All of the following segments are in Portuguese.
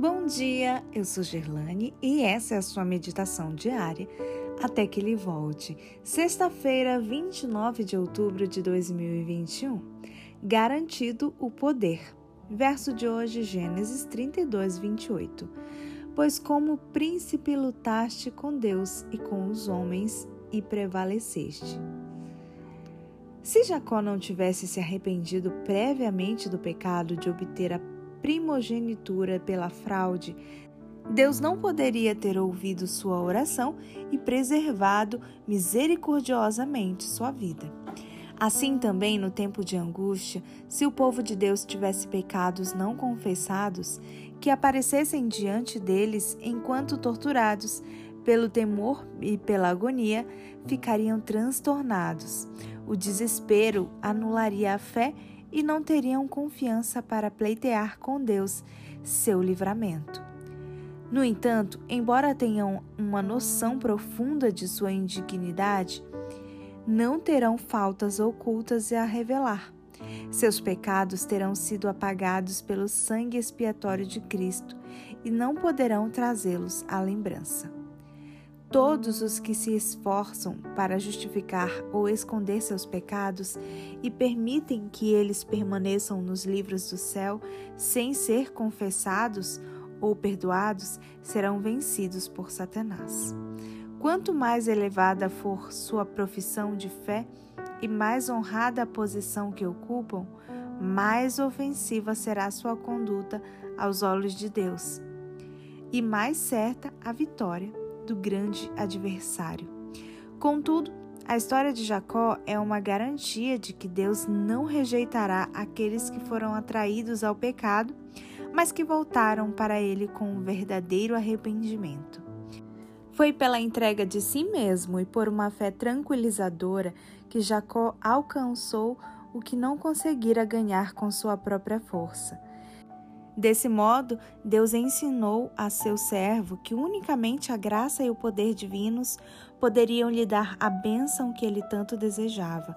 Bom dia, eu sou Gerlane e essa é a sua meditação diária até que ele volte. Sexta-feira, 29 de outubro de 2021. Garantido o poder. Verso de hoje, Gênesis 32, 28. Pois como príncipe lutaste com Deus e com os homens e prevaleceste. Se Jacó não tivesse se arrependido previamente do pecado de obter a primogenitura pela fraude, Deus não poderia ter ouvido sua oração e preservado misericordiosamente sua vida. Assim também, no tempo de angústia, se o povo de Deus tivesse pecados não confessados, que aparecessem diante deles enquanto torturados, pelo temor e pela agonia, ficariam transtornados. O desespero anularia a fé e não teriam confiança para pleitear com Deus seu livramento. No entanto, embora tenham uma noção profunda de sua indignidade, não terão faltas ocultas a revelar. Seus pecados terão sido apagados pelo sangue expiatório de Cristo e não poderão trazê-los à lembrança. Todos os que se esforçam para justificar ou esconder seus pecados e permitem que eles permaneçam nos livros do céu sem ser confessados ou perdoados serão vencidos por Satanás. Quanto mais elevada for sua profissão de fé e mais honrada a posição que ocupam, mais ofensiva será sua conduta aos olhos de Deus e mais certa a vitória do grande adversário. Contudo, a história de Jacó é uma garantia de que Deus não rejeitará aqueles que foram atraídos ao pecado, mas que voltaram para ele com um verdadeiro arrependimento. Foi pela entrega de si mesmo e por uma fé tranquilizadora que Jacó alcançou o que não conseguira ganhar com sua própria força. Desse modo, Deus ensinou a seu servo que unicamente a graça e o poder divinos poderiam lhe dar a bênção que ele tanto desejava.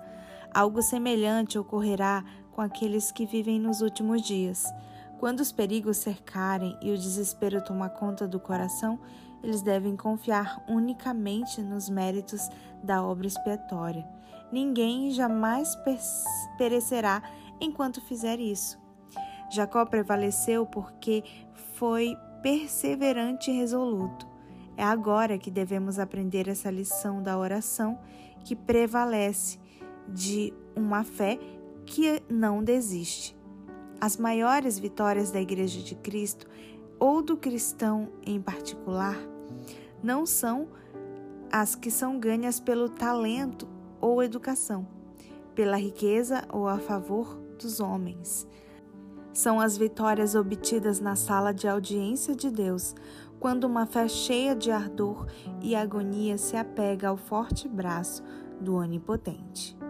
Algo semelhante ocorrerá com aqueles que vivem nos últimos dias. Quando os perigos cercarem e o desespero tomar conta do coração, eles devem confiar unicamente nos méritos da obra expiatória. Ninguém jamais perecerá enquanto fizer isso. Jacó prevaleceu porque foi perseverante e resoluto. É agora que devemos aprender essa lição da oração que prevalece de uma fé que não desiste. As maiores vitórias da Igreja de Cristo ou do cristão em particular não são as que são ganhas pelo talento ou educação, pela riqueza ou a favor dos homens são as vitórias obtidas na sala de audiência de Deus, quando uma fé cheia de ardor e agonia se apega ao forte braço do Onipotente.